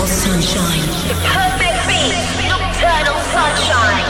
Nocturnal Sunshine. The perfect beat. Nocturnal Sunshine.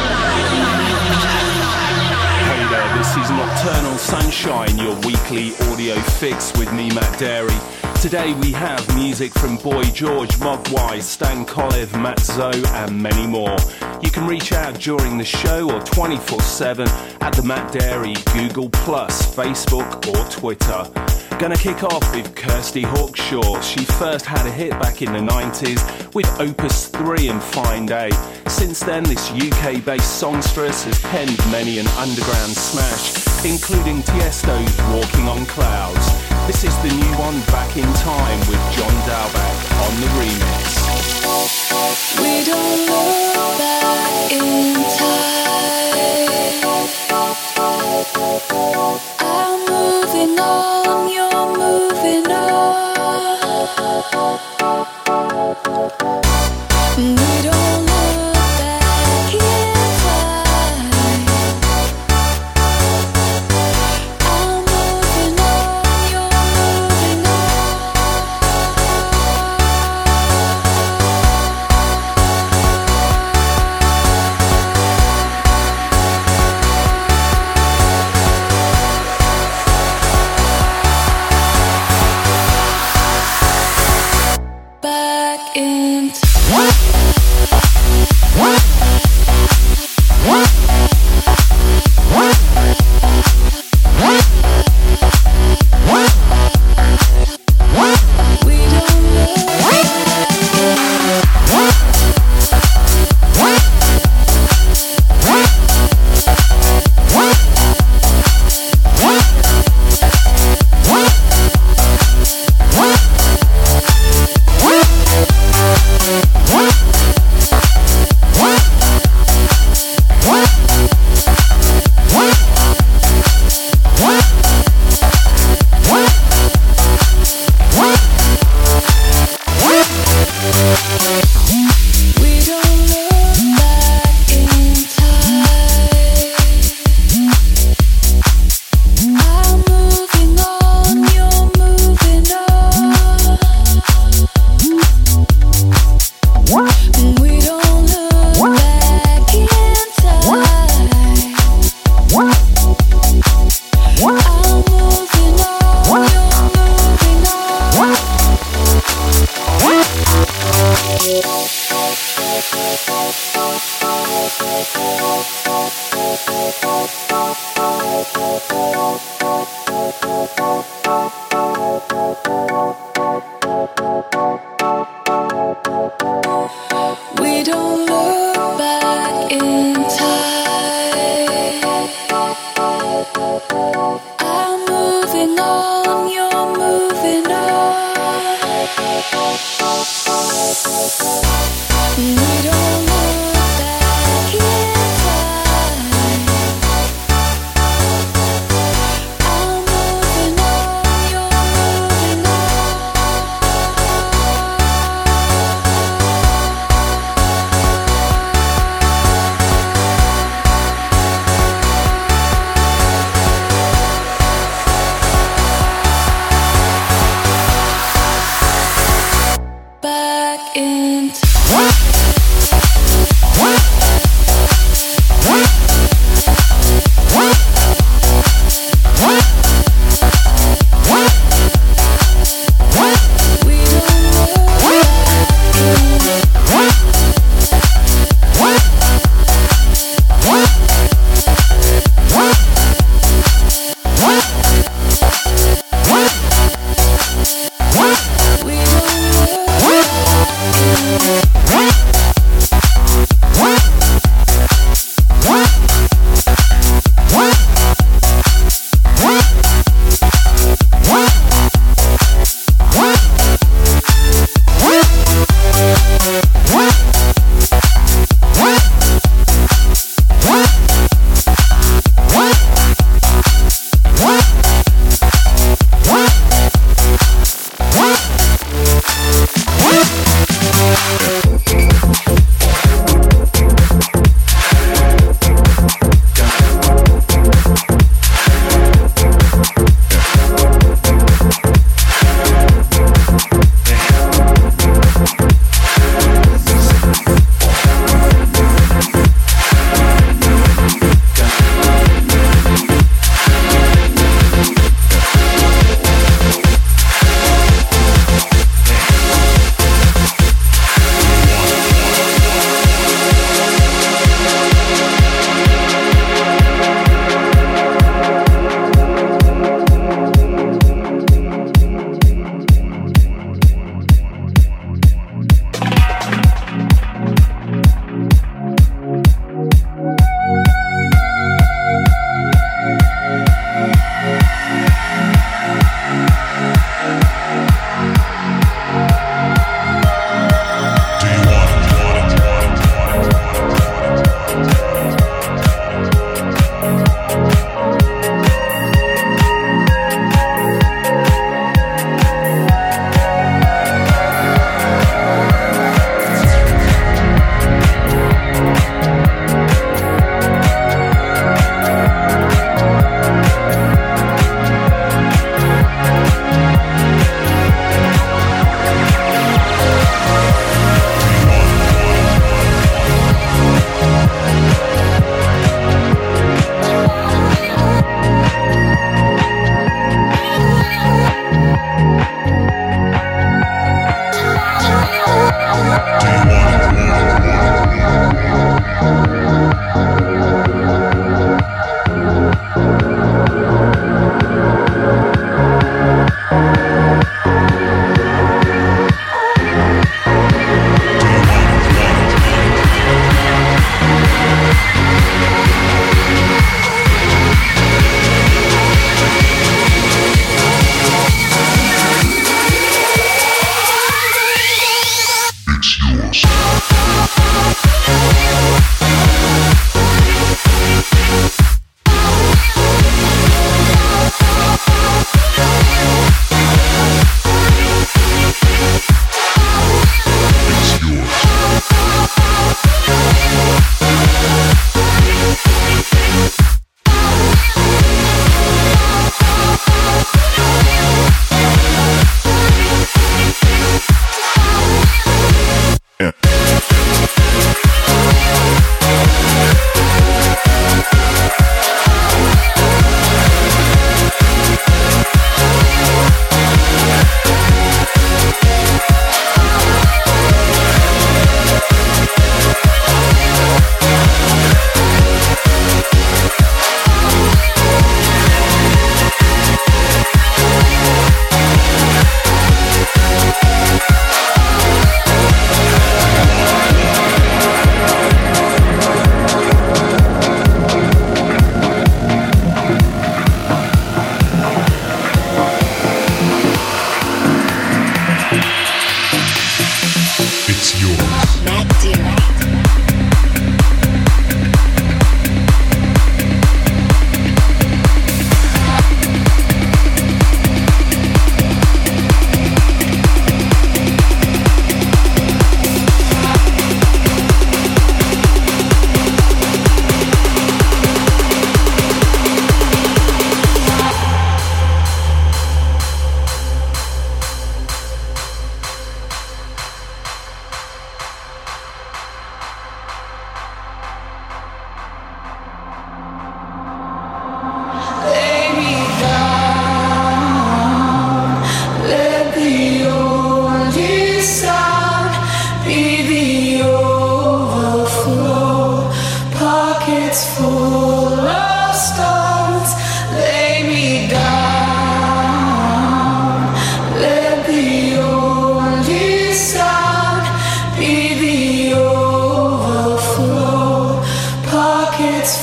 Hey there, this is Nocturnal Sunshine, your weekly audio fix with me, Matt Darey. Today we have music from Boy George, Mogwai, Stan Kolev, Matt Zo, and many more. You can reach out during the show or 24 7 at the Matt Darey, Google, Plus, Facebook, or Twitter. Gonna kick off with Kirsty Hawkshaw. She first had a hit back in the 90s with Opus 3 and Fine Day. Since then, this UK based songstress has penned many an underground smash, including Tiesto's Walking on Clouds. This is the new one, Back in Time, with John Dahlback on the remix. We don't look back in time. I'm moving on, you're Thank you.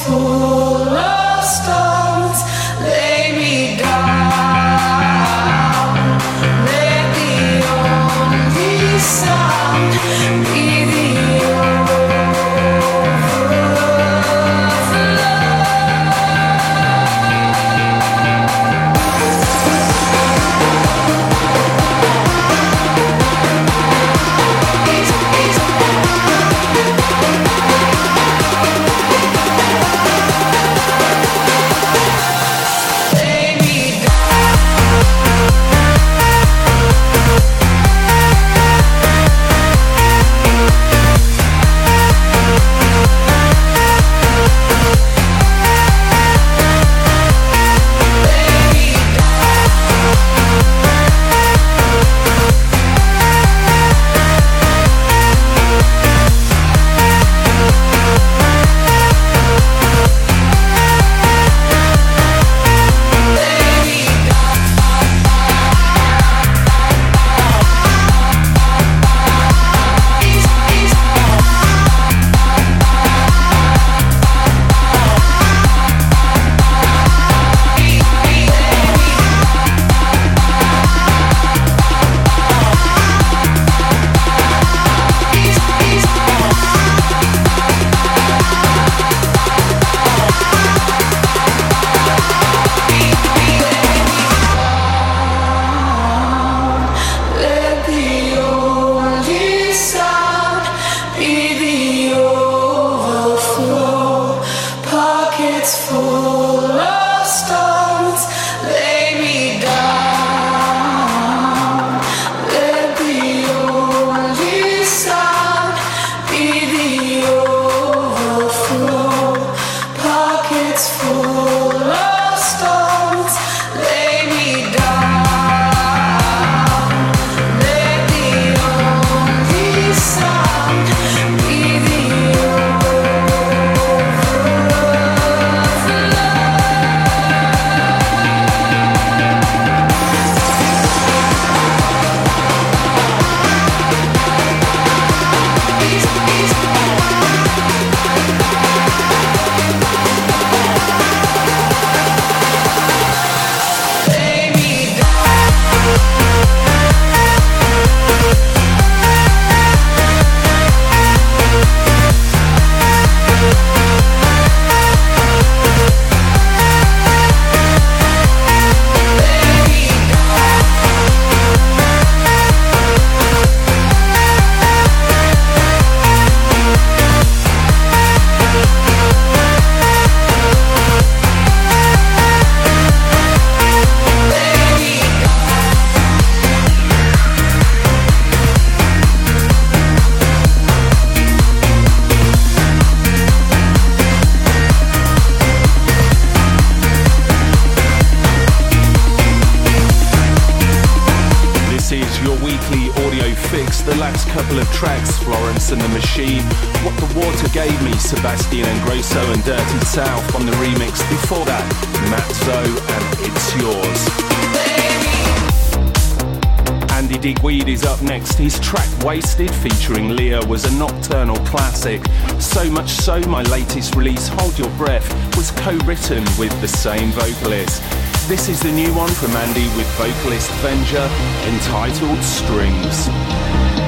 full of stones. Featuring Leah was a nocturnal classic. So much so, my latest release, Hold Your Breath, was co-written with the same vocalist. This is the new one from Andy with vocalist Venger entitled Strings.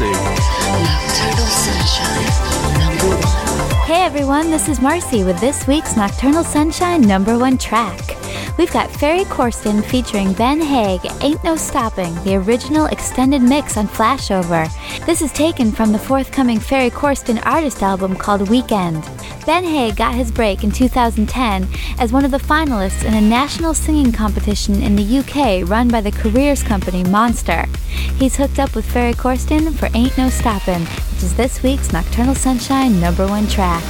With Marcy. Nocturnal Sunshine, number one. Hey everyone, this is Marcy with this week's Nocturnal Sunshine number one track. We've got Ferry Corsten featuring Ben Haig, Ain't No Stopping, the original extended mix on Flashover. This is taken from the forthcoming Ferry Corsten artist album called Weekend. Ben Haig got his break in 2010 as one of the finalists in a national singing competition in the UK run by the careers company Monster. He's hooked up with Ferry Corsten for Ain't No Stoppin', which is this week's Nocturnal Sunshine number one track.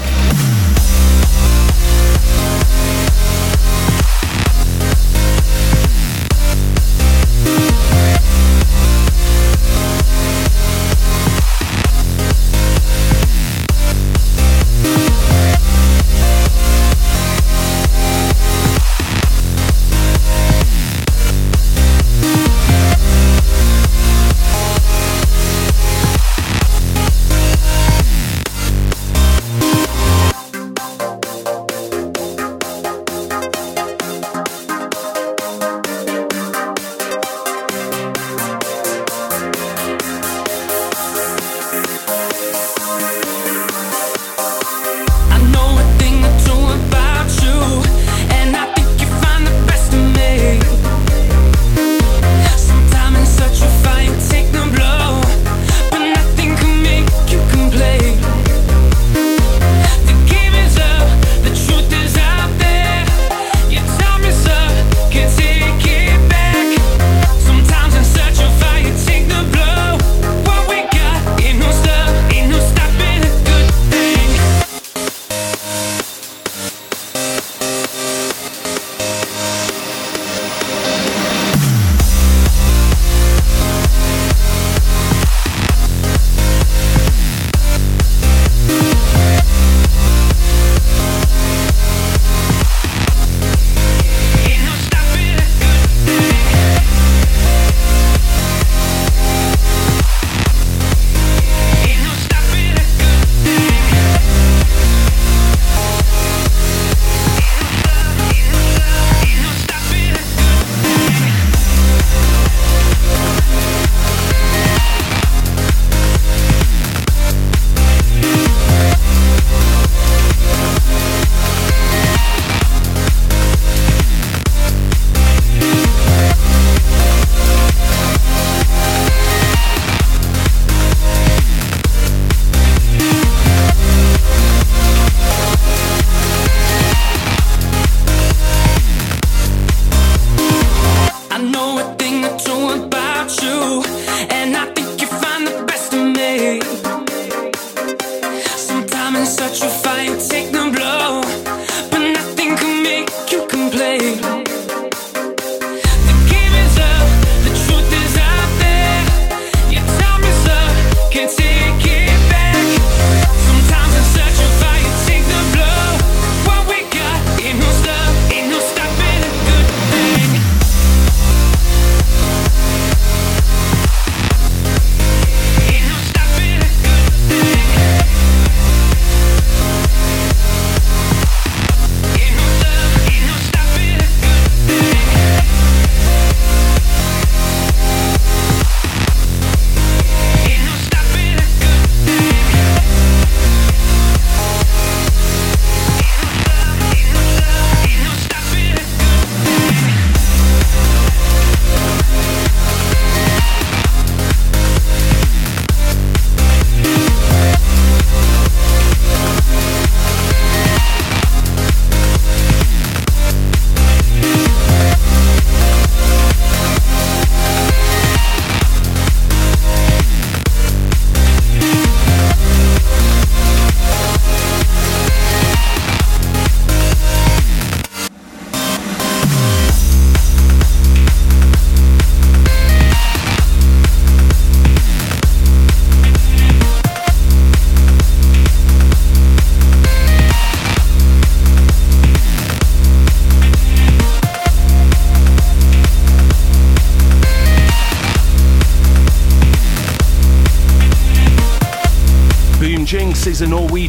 know a thing or two about you, and I think you find the best of me. Sometimes such a fine take no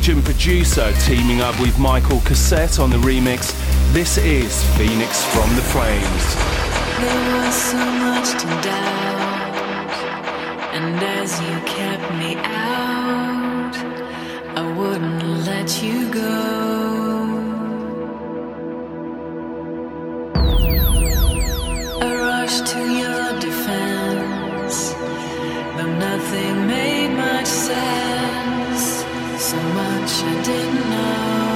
Norwegian producer teaming up with Michael Cassette on the remix. This is Phoenix from the Flames. There was so much to doubt, and as you kept me out, I wouldn't let you go. To your defense, though nothing made much sense. So much I didn't know.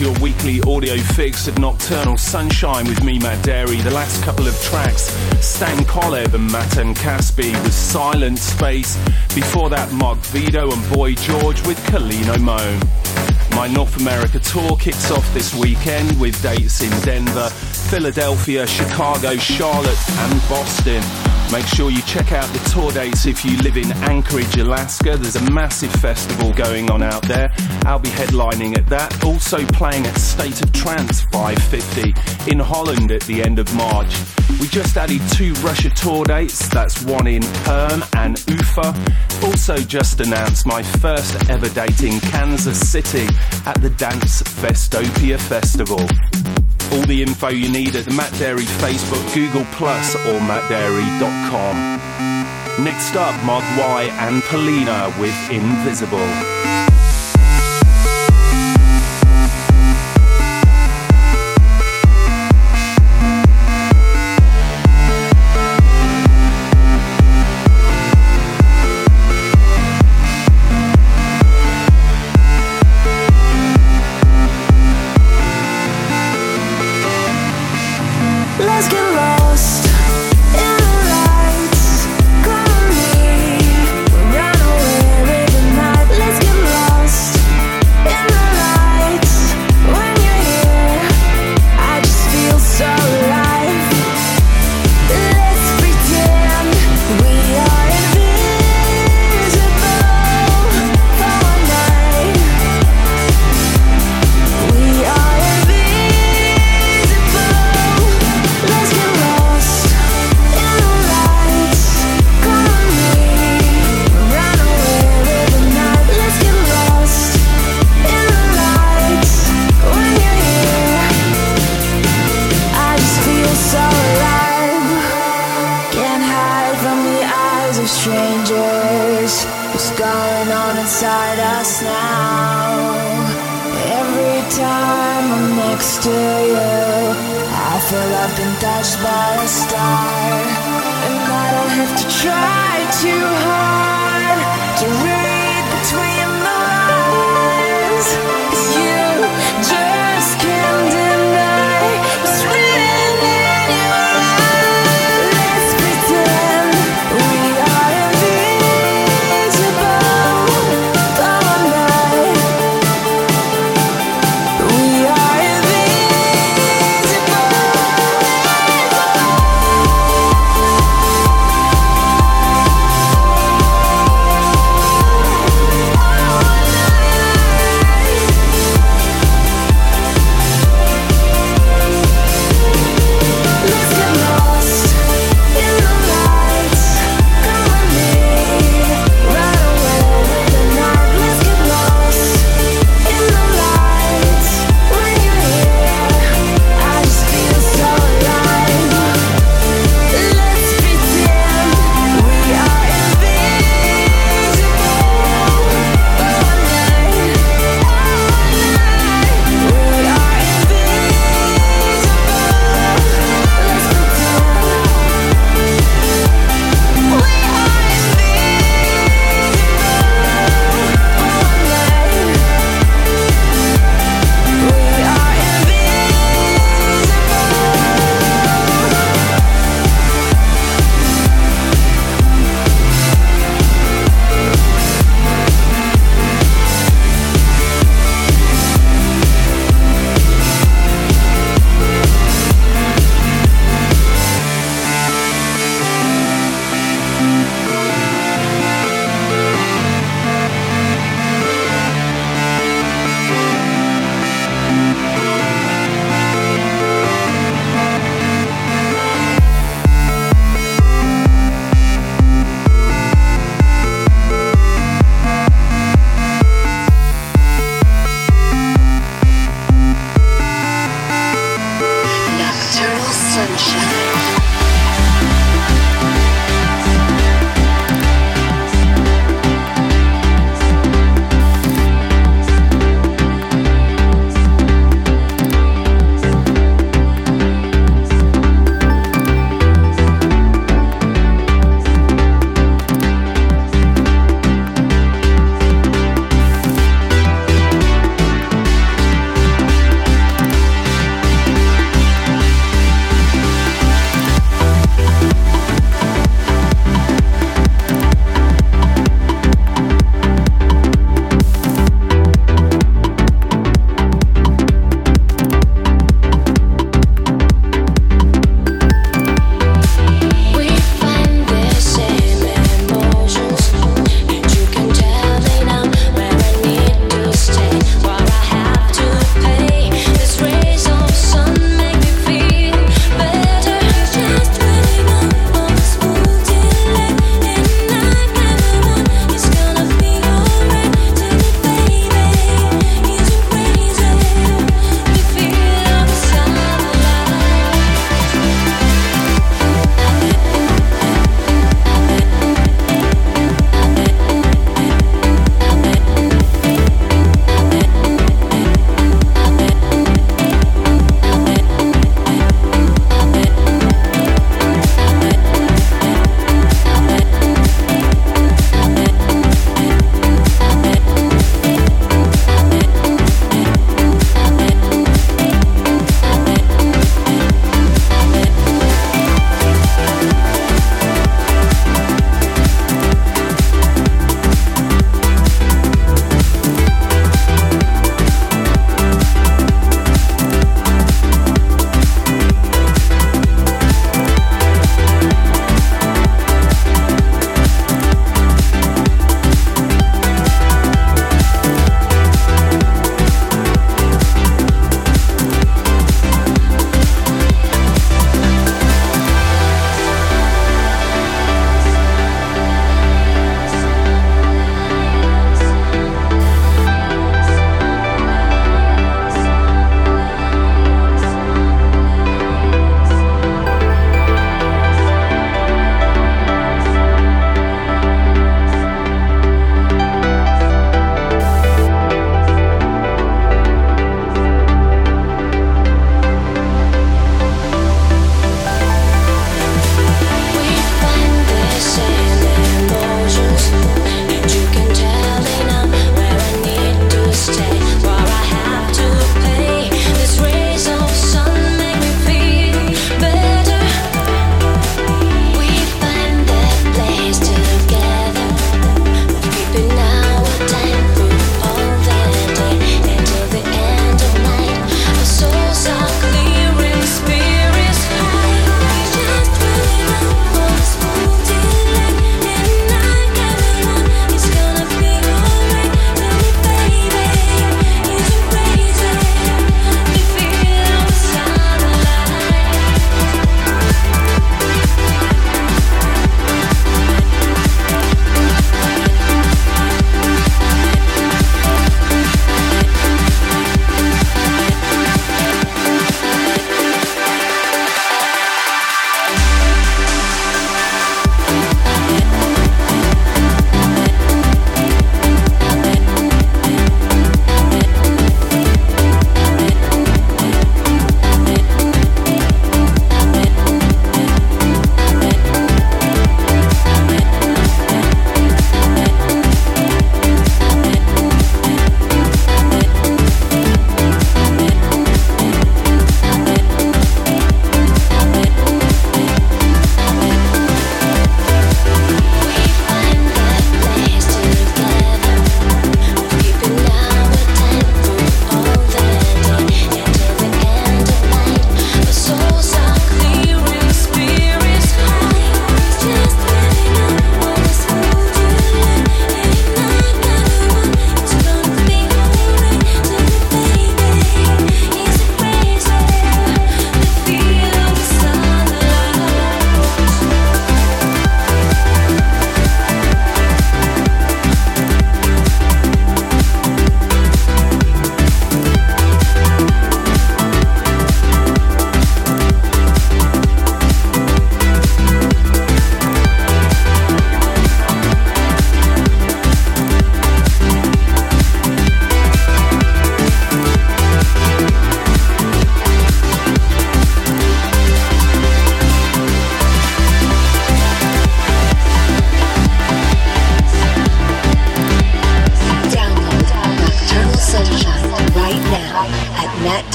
Your weekly audio fix of Nocturnal Sunshine with me, Matt Darey. The last couple of tracks, Stan Kolev and Matan Caspi with Silent Space. Before that, Mark Vito and Boy George with Kalino Moan. My North America tour kicks off this weekend with dates in Denver, Philadelphia, Chicago, Charlotte, and Boston. Make sure you check out the tour dates if you live in Anchorage, Alaska. There's a massive festival going on out there. I'll be headlining at that. Also playing at State of Trance 550 in Holland at the end of March. We just added two Russia tour dates. That's one in Perm and Ufa. Also just announced my first ever date in Kansas City at the Dance Festopia Festival. All the info you need at the Matt Darey Facebook, Google Plus, or mattdarey.com. Next up, Mogwai and Polina with Invisible. Going on inside us now? Every time I'm next to you, I feel I've been touched by a star. And I don't have to try too hard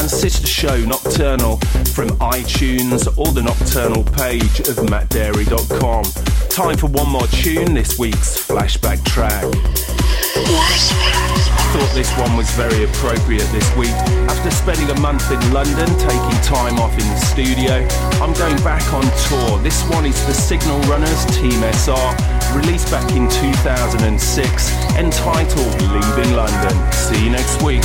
and sister show Nocturnal from iTunes or the Nocturnal page of mattdarey.com. Time for one more tune, this week's flashback track. Thought this one was very appropriate this week. After spending a month in London, taking time off in the studio, I'm going back on tour. This one is the Signal Runners Team SR, released back in 2006, entitled Leaving London. See you next week.